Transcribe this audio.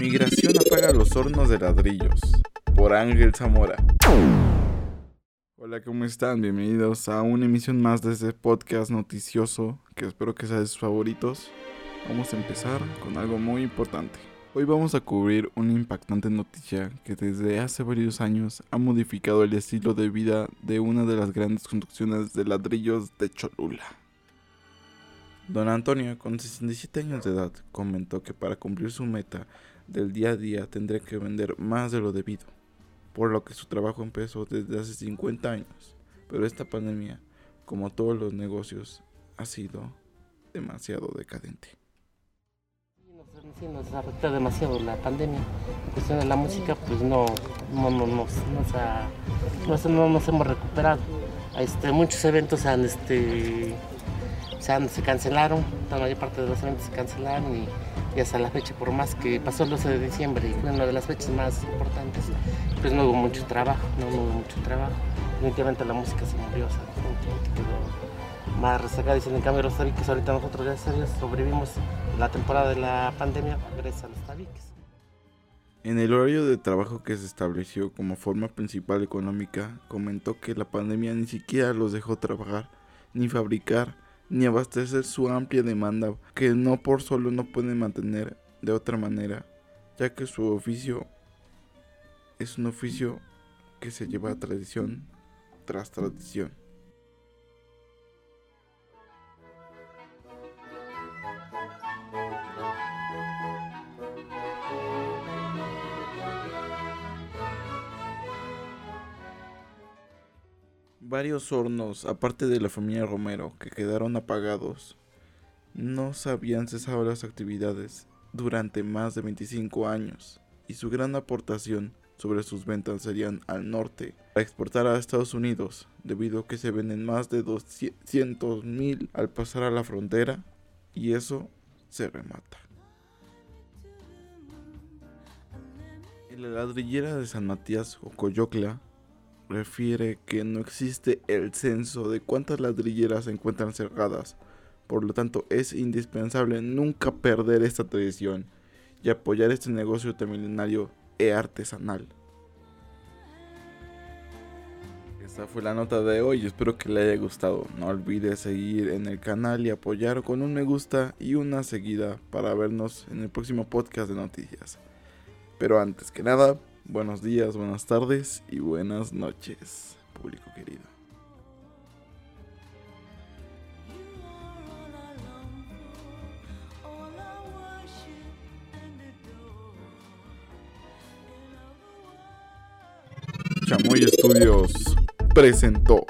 Migración apaga los hornos de ladrillos. Por Ángel Zamora. Hola, ¿cómo están? Bienvenidos a una emisión más de este podcast noticioso que espero que sea de sus favoritos. Vamos a empezar con algo muy importante. Hoy vamos a cubrir una impactante noticia que desde hace varios años ha modificado el estilo de vida de una de las grandes construcciones de ladrillos de Cholula. Don Antonio, con 67 años de edad, comentó que para cumplir su meta del día a día tendría que vender más de lo debido, por lo que su trabajo empezó desde hace 50 años. Pero esta pandemia, como todos los negocios, ha sido demasiado decadente. Sí, nos afectó demasiado la pandemia. En cuestión de la música, pues no, no, no, no, no, nos hemos recuperado. Este, muchos eventos han este, se, cancelaron, la mayor parte de los eventos se cancelaron y, hasta la fecha, por más que pasó el 12 de diciembre y fue una de las fechas más importantes, pues no hubo mucho trabajo, no, hubo mucho trabajo. Definitivamente la música se murió, o sea, quedó más rezagada. Y en cambio los tabiques, ahorita nosotros, gracias a sobrevivimos la temporada de la pandemia gracias a los tabiques. En el horario de trabajo que se estableció como forma principal económica, comentó que la pandemia ni siquiera los dejó trabajar ni fabricar ni abastecer su amplia demanda que no por solo no pueden mantener de otra manera, ya que su oficio es un oficio que se lleva a tradición tras tradición. Varios hornos, aparte de la familia Romero, que quedaron apagados, no se habían cesado las actividades durante más de 25 años, y su gran aportación sobre sus ventas serían al norte, a exportar a Estados Unidos, debido a que se venden más de 200 mil al pasar a la frontera, y eso se remata. En la ladrillera de San Matías o Coyocla refiere que no existe el censo de cuántas ladrilleras se encuentran cerradas. Por lo tanto, es indispensable nunca perder esta tradición y apoyar este negocio milenario e artesanal. Esta fue la nota de hoy, espero que le haya gustado. No olvides seguir en el canal y apoyar con un me gusta y una seguida para vernos en el próximo podcast de noticias. Pero antes que nada, Buenos días, buenas tardes y buenas noches, público querido. Chamoy Studios presentó.